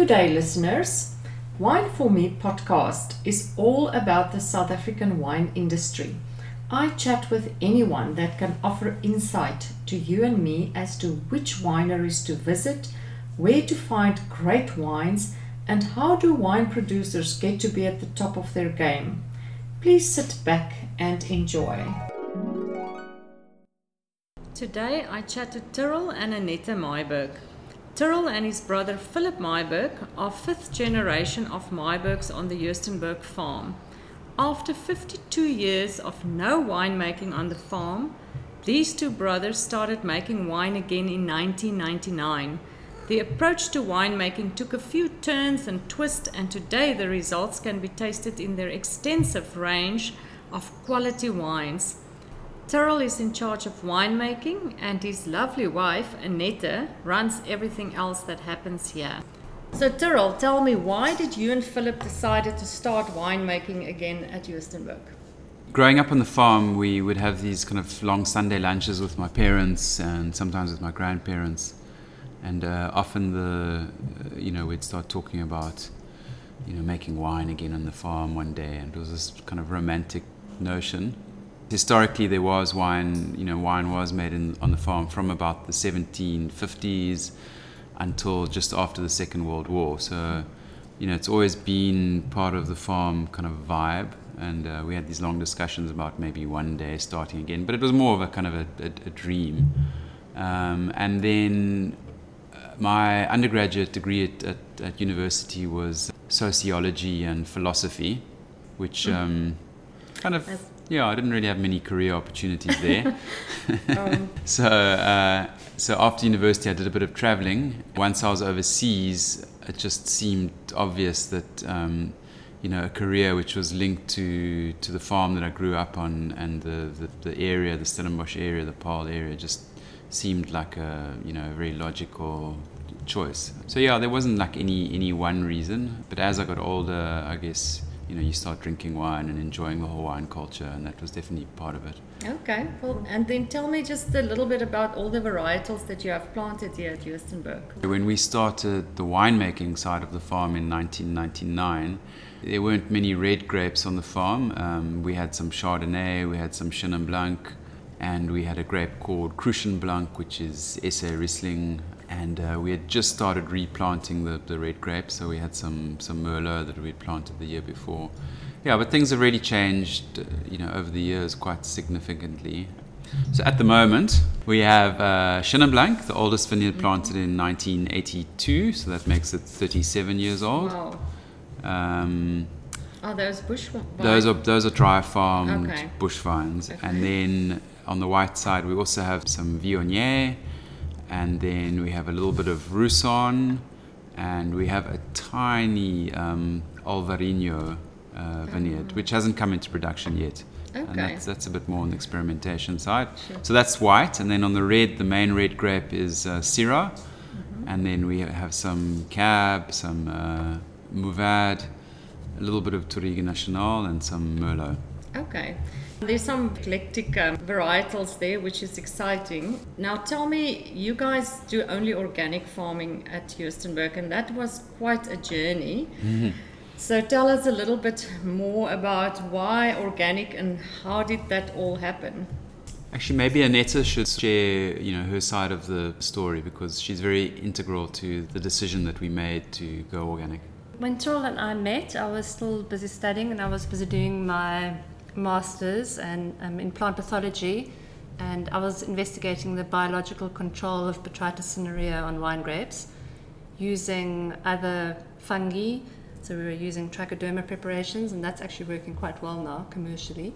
Good day, listeners. Wine for Me podcast is all about the South African wine industry. I chat with anyone that can offer insight to you and me as to which wineries to visit, where to find great wines, and how do wine producers get to be at the top of their game. Please sit back and enjoy. Today I chat to Tyrrell and Anetta Myburgh. Tyrrell and his brother Philip Myburgh are fifth generation of Myburghs on the Joostenburg farm. After 52 years of no winemaking on the farm, these two brothers started making wine again in 1999. The approach to winemaking took a few turns and twists, and today the results can be tasted in their extensive range of quality wines. Tyrrell is in charge of winemaking, and his lovely wife, Anetta, runs everything else that happens here. So, Tyrrell, tell me, why did you and Philip decided to start winemaking again at Joostenburg? Growing up on the farm, we would have these kind of long Sunday lunches with my parents and sometimes with my grandparents. And uh, often the, uh, you know, we'd start talking about, you know, making wine again on the farm one day. And it was this kind of romantic notion historically there was wine you know wine was made in, on the farm from about the 1750s until just after the second world war. So you know it's always been part of the farm kind of vibe. And uh, we had these long discussions about maybe one day starting again but it was more of a kind of a, a, a dream. Um, and then uh, my undergraduate degree at, at, at, university was sociology and philosophy which hmm. um, kind of yeah, I didn't really have many career opportunities there. um. so, uh, so after university, I did a bit of traveling. Once I was overseas, it just seemed obvious that um, you know a career which was linked to to the farm that I grew up on and the the, the area, the Stellenbosch area, the Paarl area, just seemed like a you know a very logical choice. So yeah, there wasn't like any any one reason. But as I got older, I guess you know you start drinking wine and enjoying the Hawaiian culture and that was definitely part of it. Okay well and then tell me just a little bit about all the varietals that you have planted here at Joostenburg when we started the winemaking side of the farm in 1999 there weren't many red grapes on the farm. Um, we had some Chardonnay we had some Chenin Blanc and we had a grape called Cruchen Blanc which is SA Riesling and uh, we had just started replanting the, the red grapes, so we had some some Merlot that we'd planted the year before. Yeah, but things have really changed, uh, you know, over the years quite significantly. So at the moment, we have uh, Chenin Blanc, the oldest vineyard mm-hmm. planted in 1982, so that makes it 37 years old. Wow. Um, are those bush vines? Those are those are dry farmed okay. bush vines, okay. and then on the white side we also have some Viognier, and then we have a little bit of Roussanne, and we have a tiny um, Alvarinho uh, vineyard, oh. which hasn't come into production yet. Okay. And that's, that's a bit more on the experimentation side. Sure. So that's white, and then on the red, the main red grape is uh, Syrah, mm-hmm. and then we have some Cab, some uh, Mourvedre, a little bit of Touriga Nacional, and some Merlot. Okay. There's some eclectic um, varietals there, which is exciting. Now, tell me, you guys do only organic farming at Joostenburg, and that was quite a journey. Mm-hmm. So, tell us a little bit more about why organic and how did that all happen? Actually, maybe Anetta should share, you know, her side of the story because she's very integral to the decision that we made to go organic. When Tyrrell and I met, I was still busy studying and I was busy doing my master's and um, in plant pathology, and I was investigating the biological control of Botrytis cinerea on wine grapes using other fungi. So we were using trichoderma preparations, and that's actually working quite well now commercially.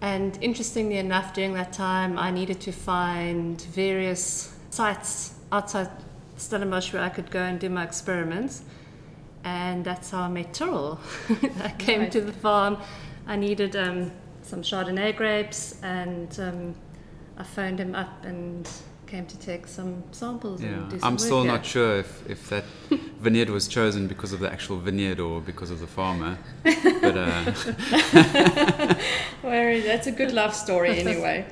And interestingly enough, during that time, I needed to find various sites outside Stellenbosch where I could go and do my experiments. And that's how I met Tyrrell. I came right. to the farm I needed um, some Chardonnay grapes, and um, I phoned him up and came to take some samples yeah. some I'm still here. not sure if, if that vineyard was chosen because of the actual vineyard or because of the farmer. But uh... well, that's a good love story anyway.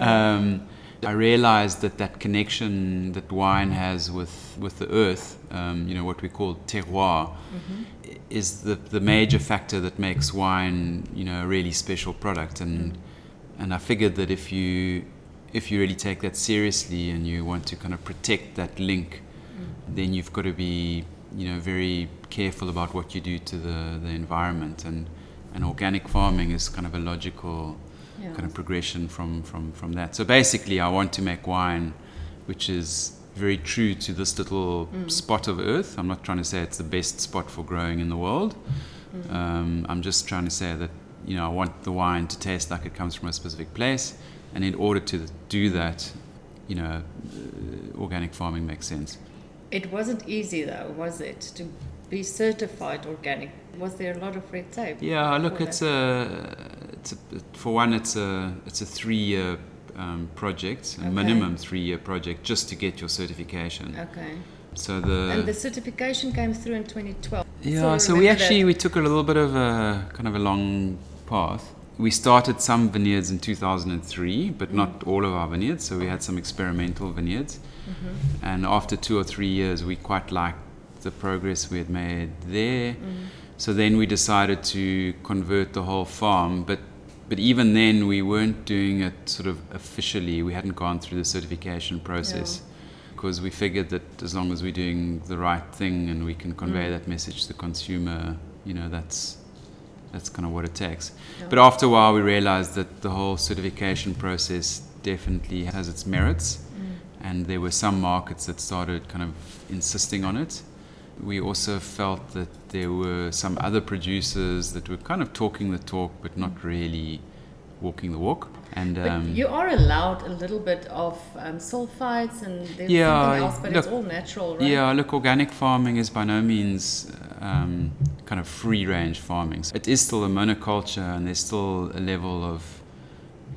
Um, I realized that that connection that wine has with, with the earth, um, you know, what we call terroir, mm-hmm. is the, the major factor that makes wine, you know, a really special product. And, and I figured that if you, if you really take that seriously and you want to kind of protect that link, mm. then you've got to be, you know, very careful about what you do to the, the environment. And, and organic farming is kind of a logical yeah. kind of progression from, from, from that. So basically, I want to make wine which is very true to this little mm. spot of earth. I'm not trying to say it's the best spot for growing in the world. Mm. Um, I'm just trying to say that you know I want the wine to taste like it comes from a specific place, and in order to do that, you know, uh, organic farming makes sense. It wasn't easy though, was it, to be certified organic? Was there a lot of red tape? Yeah, look, it's a, it's a, for one, it's a it's a three-year um, project, a okay. minimum three-year project, just to get your certification. Okay. So the and the certification came through in 2012. Yeah, so, so we actually that. we took a little bit of a kind of a long path. We started some vineyards in 2003, but mm. not all of our vineyards. So we had some experimental vineyards, mm-hmm. and after two or three years, we quite liked the progress we had made there. Mm. So then we decided to convert the whole farm, but but even then we weren't doing it sort of officially. We hadn't gone through the certification process because we figured that as long as we're doing the right thing and we can convey mm. that message to the consumer, you know, that's that's kind of what it takes. Yeah. But after a while, we realized that the whole certification process definitely has its merits, mm. and there were some markets that started kind of insisting on it we also felt that there were some other producers that were kind of talking the talk but not really walking the walk. And um, you are allowed a little bit of um, sulfites and yeah, something else, but look, it's all natural, right? Yeah, look, organic farming is by no means um, kind of free range farming. So it is still a monoculture, and there's still a level of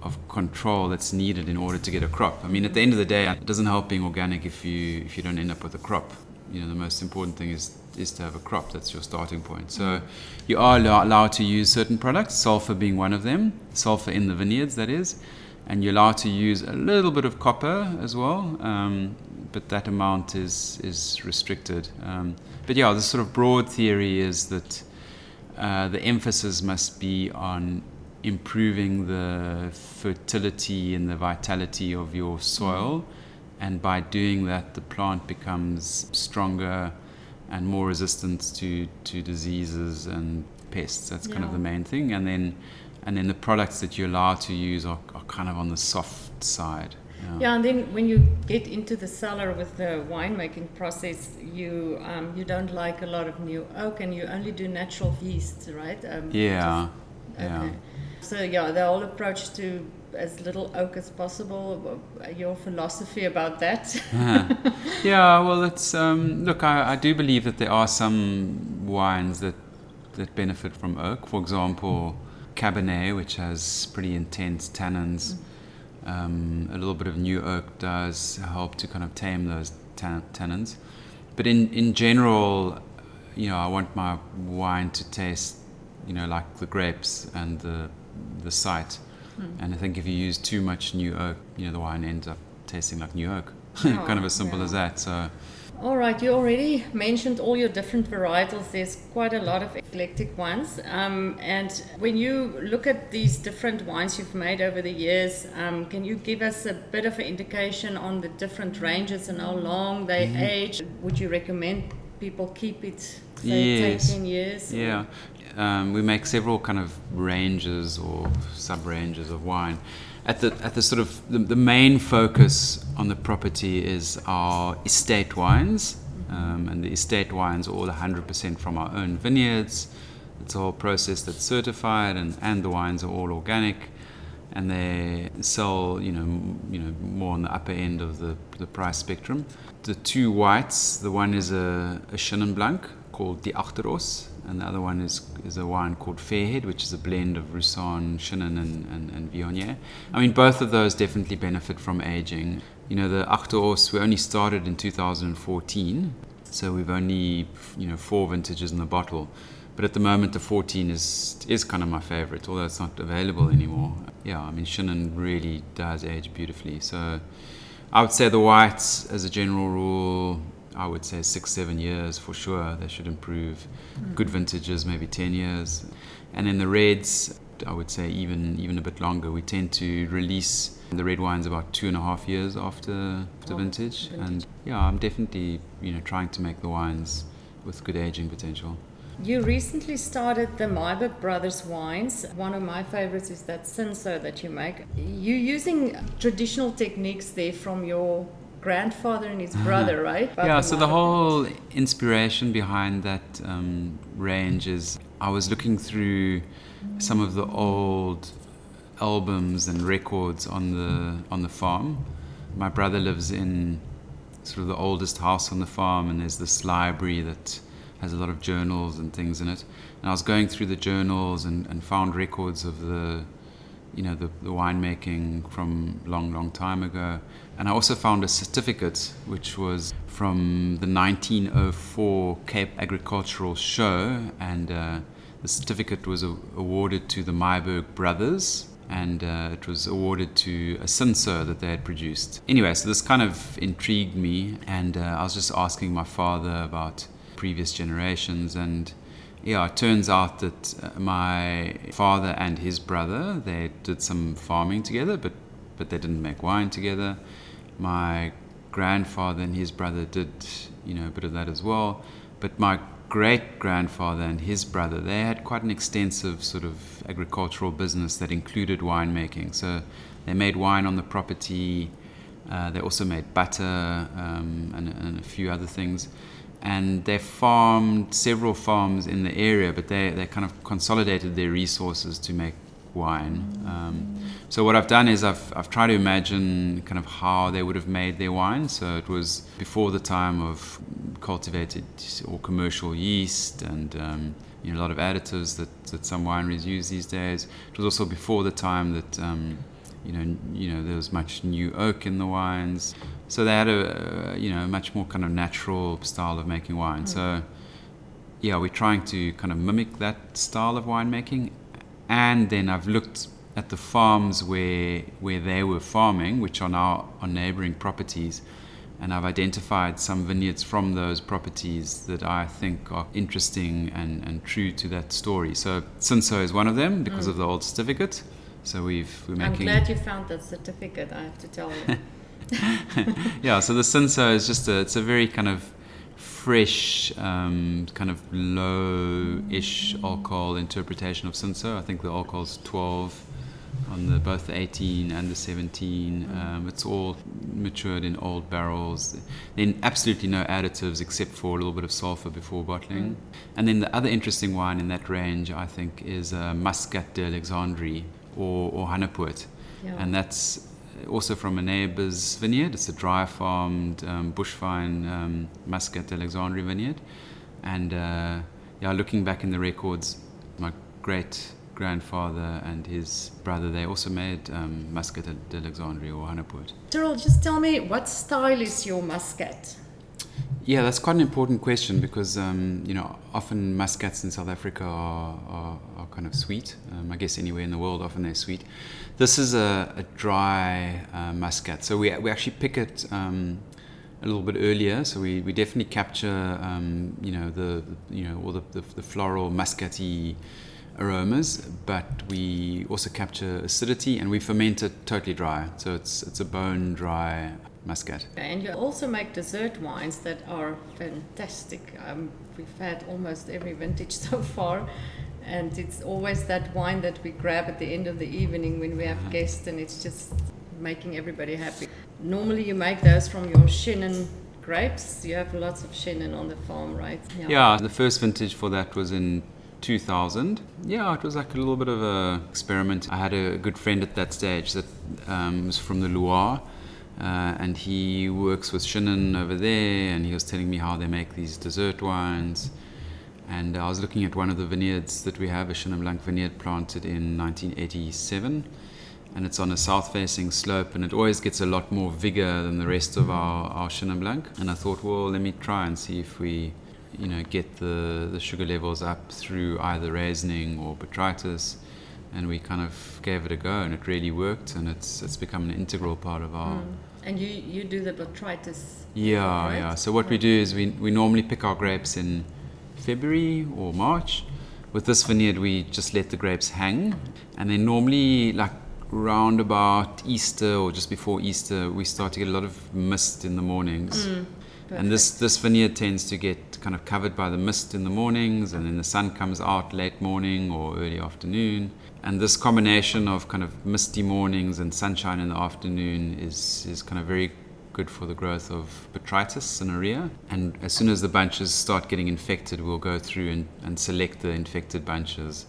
of control that's needed in order to get a crop. I mean, at the end of the day, it doesn't help being organic if you if you don't end up with a crop you know the most important thing is is to have a crop. That's your starting point. So you are allowed to use certain products, sulfur being one of them, sulfur in the vineyards, that is, and you're allowed to use a little bit of copper as well, um, but that amount is is restricted. Um, but yeah, the sort of broad theory is that uh, the emphasis must be on improving the fertility and the vitality of your soil. Mm-hmm and by doing that, the plant becomes stronger and more resistant to, to diseases and pests. That's kind yeah. of the main thing. And then, and then the products that you're allowed to use are, are kind of on the soft side. Yeah. yeah. and then when you get into the cellar with the winemaking process, you um, you don't like a lot of new oak, and you only do natural yeasts, right? Um, yeah. Just, okay. Yeah. So yeah, the whole approach to as little oak as possible. Your philosophy about that? yeah, well, it's um, look. I, I, do believe that there are some wines that that benefit from oak. For example, Cabernet, which has pretty intense tannins. Mm. Um, a little bit of new oak does help to kind of tame those tan- tannins. But in in general, you know, I want my wine to taste, you know, like the grapes and the the site. Mm. And I think if you use too much new oak, you know, the wine ends up tasting like new oak. Oh, kind of as simple yeah. as that. So. All right, you already mentioned all your different varietals. There's quite a lot of eclectic ones. Um, and when you look at these different wines you've made over the years, um, can you give us a bit of an indication on the different ranges and how long they mm-hmm. age? Would you recommend people keep it, say, yes. 10 years? Yeah. Um, we make several kind of ranges or sub ranges of wine. At the at the sort of the, the main focus on the property is our estate wines, um, and the estate wines are all 100% from our own vineyards. It's all processed that's certified, and, and the wines are all organic, and they sell you know you know more on the upper end of the the price spectrum. The two whites, the one is a, a Chenin Blanc called the Agteros, and the other one is, is a wine called Fairhead, which is a blend of Roussanne, Chenin, and, and, and Viognier. I mean, both of those definitely benefit from aging. You know, the Agteros, we only started in 2014, so we've only, you know, four vintages in the bottle. But at the moment, the 14 is is kind of my favorite, although it's not available anymore. Yeah, I mean, Chenin really does age beautifully. So I would say the whites, as a general rule, I would say six, seven years for sure. They should improve. Mm. Good vintages, maybe 10 years. And then the reds, I would say even even a bit longer. We tend to release the red wines about two and a half years after the vintage. vintage. And yeah, I'm definitely you know trying to make the wines with good aging potential. You recently started the Myburgh Brothers wines. One of my favorites is that Cinsault that you make. You're using traditional techniques there from your grandfather and his brother, right? yeah, so the whole inspiration behind that um, range is I was looking through some of the old albums and records on the on the farm. My brother lives in sort of the oldest house on the farm, and there's this library that has a lot of journals and things in it. And I was going through the journals and, and found records of the, you know, the, the winemaking from long, long time ago. And I also found a certificate which was from the 1904 Cape Agricultural Show, and uh, the certificate was a- awarded to the Myburgh brothers. And uh, it was awarded to a Cinsault that they had produced. Anyway, so this kind of intrigued me, and uh, I was just asking my father about previous generations. And yeah, it turns out that uh, my father and his brother they did some farming together, but but they didn't make wine together. My grandfather and his brother did you know a bit of that as well, but my great grandfather and his brother they had quite an extensive sort of agricultural business that included winemaking. So they made wine on the property. Uh, they also made butter um, and, and, a few other things and they farmed several farms in the area, but they, they kind of consolidated their resources to make wine. Um, so what I've done is I've, I've tried to imagine kind of how they would have made their wine. So it was before the time of cultivated or commercial yeast and um, you know, a lot of additives that, that some wineries use these days. It was also before the time that um, you know, you know, there was much new oak in the wines. So they had a, you know, much more kind of natural style of making wine. Mm. So, yeah, we're trying to kind of mimic that style of winemaking. And then I've looked at the farms where where they were farming, which are now on neighboring properties, and I've identified some vineyards from those properties that I think are interesting and, and true to that story. So Cinsault is one of them because mm. of the old certificate. So we've we're making. I'm glad you found that certificate. I have to tell you. yeah, so the Cinsault is just a it's a very kind of fresh, um, kind of low-ish alcohol interpretation of Cinsault. I think the alcohol's 12 on the both the 18 and the 17. Um, it's all matured in old barrels. Then absolutely no additives except for a little bit of sulfur before bottling. Mm. And then the other interesting wine in that range, I think, is uh, Muscat d'Alexandrie or, or Hanepoort. Yeah. And that's also from a neighbor's vineyard. It's a dry farmed um, bush vine um, Muscat d'Alexandrie vineyard. And uh, yeah, looking back in the records, my great grandfather and his brother, they also made um, Muscat d'Alexandrie or Hanepoort. Tyrrell, just tell me, what style is your Muscat? Yeah, that's quite an important question because um, you know often muscats in South Africa are, are, are kind of sweet. Um, I guess anywhere in the world, often they're sweet. This is a, a dry uh, muscat, so we we actually pick it um, a little bit earlier. So we, we definitely capture um, you know the, the, you know all the, the, the floral muscatty aromas, but we also capture acidity and we ferment it totally dry. So it's it's a bone dry Muscat. And you also make dessert wines that are fantastic. Um, we've had almost every vintage so far, and it's always that wine that we grab at the end of the evening when we have uh-huh. guests, and it's just making everybody happy. Normally, you make those from your Chenin grapes. You have lots of Chenin on the farm, right? Yeah. yeah, the first vintage for that was in 2000. Yeah, it was like a little bit of a experiment. I had a good friend at that stage that um, was from the Loire uh, and he works with Chenin over there, and he was telling me how they make these dessert wines. And I was looking at one of the vineyards that we have, a Chenin Blanc vineyard planted in 1987. And it's on a south facing slope, and it always gets a lot more vigor than the rest of our, our Chenin Blanc. And I thought, well, let me try and see if we you know, get the, the sugar levels up through either raisining or botrytis. And we kind of gave it a go, and it really worked, and it's it's become an integral part of our. Mm. And you, you do the botrytis. Yeah, right? yeah. So what we do is we, we normally pick our grapes in February or March. With this vineyard, we just let the grapes hang, and then normally like round about Easter or just before Easter, we start to get a lot of mist in the mornings. Mm, and this this vineyard tends to get kind of covered by the mist in the mornings, and then the sun comes out late morning or early afternoon. And this combination of kind of misty mornings and sunshine in the afternoon is is kind of very good for the growth of botrytis cinerea. And as soon as the bunches start getting infected, we'll go through and, and select the infected bunches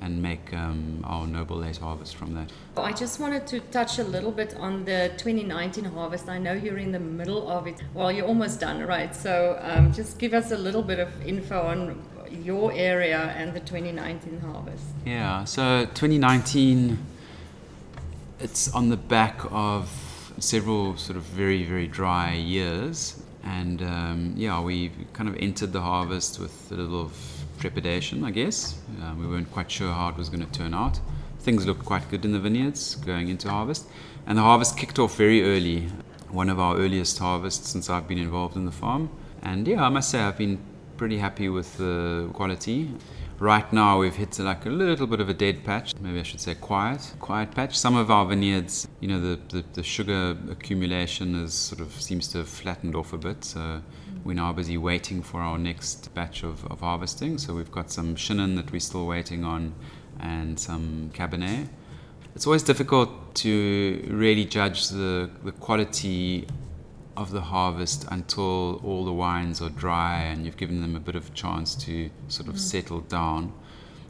and make um, our noble late harvest from that. I just wanted to touch a little bit on the 2019 harvest. I know you're in the middle of it. Well, you're almost done, right? So um, just give us a little bit of info on your area and the 2019 harvest. Yeah, so 2019, it's on the back of several sort of very, very dry years. And um, yeah, we kind of entered the harvest with a little trepidation, I guess. Um, we weren't quite sure how it was going to turn out. Things looked quite good in the vineyards going into harvest. And the harvest kicked off very early, one of our earliest harvests since I've been involved in the farm. And yeah, I must say, I've been pretty happy with the quality. Right now, we've hit like a little bit of a dead patch. Maybe I should say quiet, quiet patch. Some of our vineyards, you know, the, the, the sugar accumulation is sort of seems to have flattened off a bit. So we're now busy waiting for our next batch of, of harvesting. So we've got some Chenin that we're still waiting on, and some Cabernet. It's always difficult to really judge the, the quality of the harvest until all the wines are dry and you've given them a bit of a chance to sort of mm. settle down.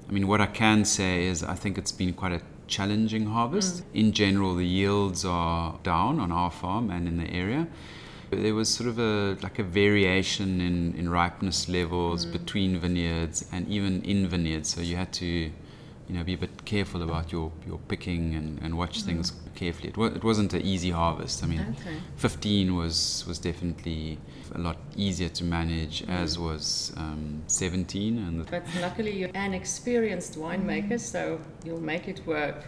I mean, what I can say is I think it's been quite a challenging harvest. Mm. In general, the yields are down on our farm and in the area. There was sort of a like a variation in, in ripeness levels mm. between vineyards and even in vineyards. So you had to you know, be a bit careful about your, your picking and, and watch mm. things carefully. It, it wasn't an easy harvest. I mean, okay. 15 was, was definitely a lot easier to manage, mm. as was um, 17. And but luckily, you're an experienced winemaker, so you'll make it work.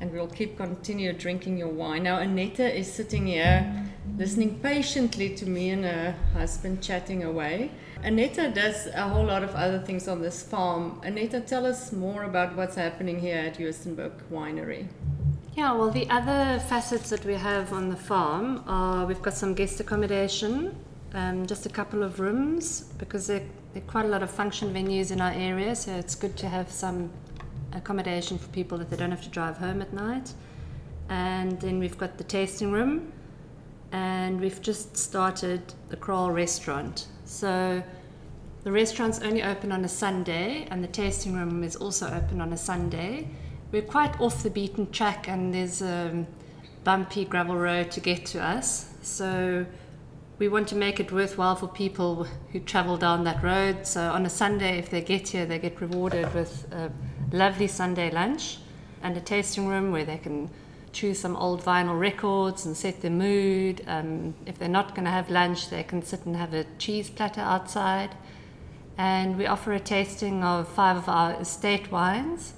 And we'll keep continue drinking your wine. Now, Anetta is sitting here listening patiently to me and her husband chatting away. Anetta does a whole lot of other things on this farm. Anetta, tell us more about what's happening here at Joostenburg Winery. Yeah, well, the other facets that we have on the farm are we've got some guest accommodation, um, just a couple of rooms, because there, there are quite a lot of function venues in our area, so it's good to have some accommodation for people that they don't have to drive home at night. And then we've got the tasting room, and we've just started the Kraal restaurant. So the restaurant's only open on a Sunday, and the tasting room is also open on a Sunday. We're quite off the beaten track, and there's a bumpy gravel road to get to us. So we want to make it worthwhile for people who travel down that road. So on a Sunday, if they get here, they get rewarded with a lovely Sunday lunch and a tasting room where they can choose some old vinyl records and set the mood. Um, if they're not going to have lunch, they can sit and have a cheese platter outside. And we offer a tasting of five of our estate wines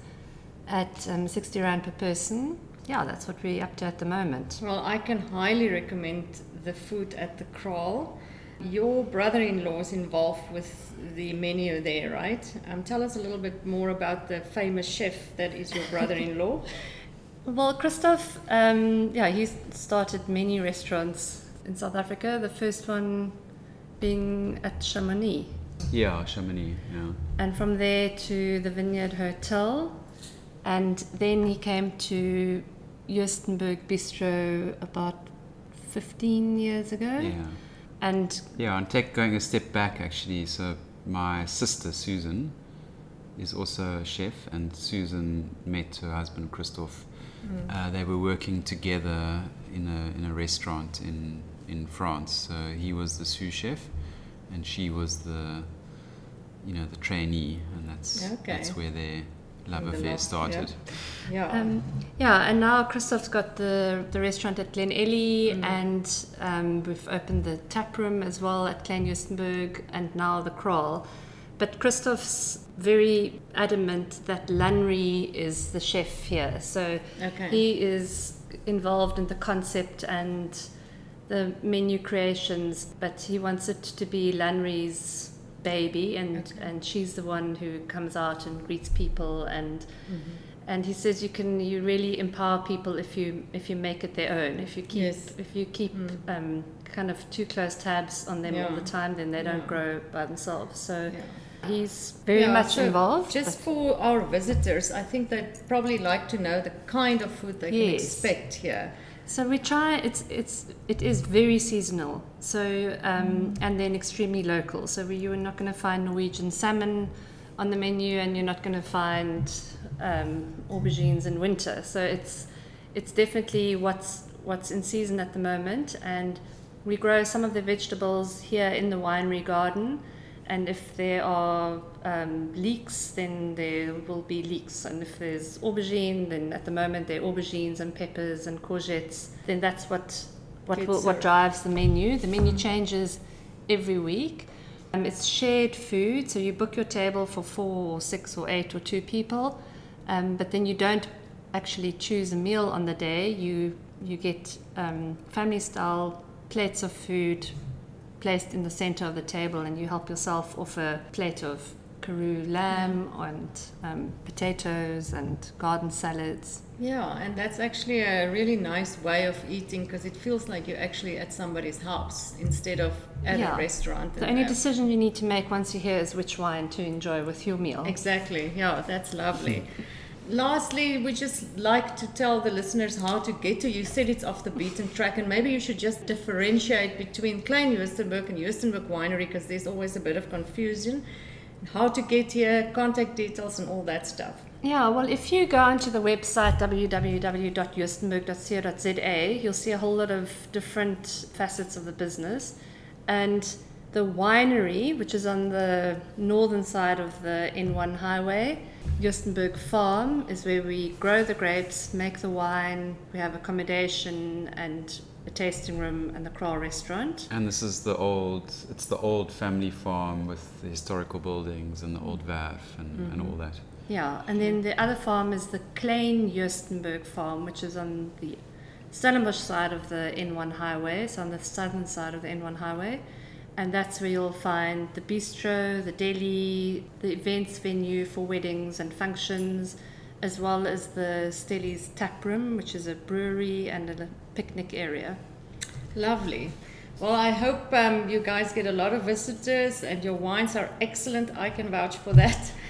at um, 60 Rand per person. Yeah, that's what we're up to at the moment. Well, I can highly recommend the food at the Kraal. Your brother in law is involved with the menu there, right? Um, tell us a little bit more about the famous chef that is your brother in law. Well, Christoph, um, yeah, he started many restaurants in South Africa. The first one being at Chamonix. Yeah, Chamonix. Yeah. And from there to the Vineyard Hotel, and then he came to Joostenburg Bistro about 15 years ago. Yeah. And yeah, and take going a step back actually. So my sister Susan is also a chef, and Susan met her husband Christoph Mm. Uh, they were working together in a in a restaurant in in France. So he was the sous chef, and she was the you know the trainee, and that's okay. that's where their love the affair last- started. Yeah. Um, yeah, and now Christoph's got the, the restaurant at Glenelly, Mm. and um, we've opened the tap room as well at Klein Joostenburg, and now the Kraal. But Christoph's very adamant that Lanry is the chef here, so okay. he is involved in the concept and the menu creations, but he wants it to be Lanry's baby, and, Okay. and she's the one who comes out and greets people and Mhm. and he says you can you really empower people if you if you make it their own if you keep Yes. if you keep Mm. um, kind of too close tabs on them all the time then they don't Yeah. grow by themselves so Yeah. He's very Yeah, much so involved Just for our visitors, I think they'd probably like to know the kind of food they can expect here. so we try it's it's it is very seasonal so um, and then extremely local. So we, you're not going to find norwegian salmon on the menu and you're not going to find um, aubergines in winter. So it's it's definitely what's what's in season at the moment. And we grow some of the vegetables here in the winery garden and if there are um, leeks then there will be leeks and if there's aubergine then at the moment there are aubergines and peppers and courgettes. Then that's what what will, what drives the menu. The menu changes every week. Um, it's shared food so you book your table for four or six or eight or two people. Um, but then you don't actually choose a meal on the day. You you get um, family style plates of food placed in the center of the table, and you help yourself off a plate of Karoo lamb and um, potatoes and garden salads. Yeah, and that's actually a really nice way of eating because it feels like you're actually at somebody's house instead of at Yeah. a restaurant. The only that- decision you need to make once you're here is which wine to enjoy with your meal. Exactly. Yeah, that's lovely. Lastly, we just like to tell the listeners how to get to you. Said it's off the beaten track, and maybe you should just differentiate between Klein Joostenburg and Joostenburg Winery because there's always a bit of confusion. How to get here, contact details, and all that stuff. Yeah, well, if you go onto the website www.joostenburg.co.za, you'll see a whole lot of different facets of the business. And the winery, which is on the northern side of the N1 highway, Joostenburg Farm, is where we grow the grapes, make the wine, we have accommodation and a tasting room and the Kraal restaurant. And this is the old, it's the old family farm with the historical buildings and the old werf and, and mm-hmm. all that. Yeah, and then the other farm is the Klein Joostenburg farm, which is on the Stellenbosch side of the N1 highway, so on the southern side of the N1 highway. And that's where you'll find the bistro, the deli, the events venue for weddings and functions, as well as the Stelli's tap room, which is a brewery and a picnic area. Lovely. Well, I hope um, you guys get a lot of visitors and your wines are excellent. I can vouch for that.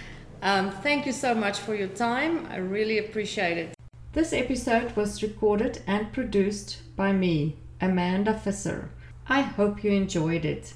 Um, thank you so much for your time. I really appreciate it. This episode was recorded and produced by me, Amanda Visser. I hope you enjoyed it.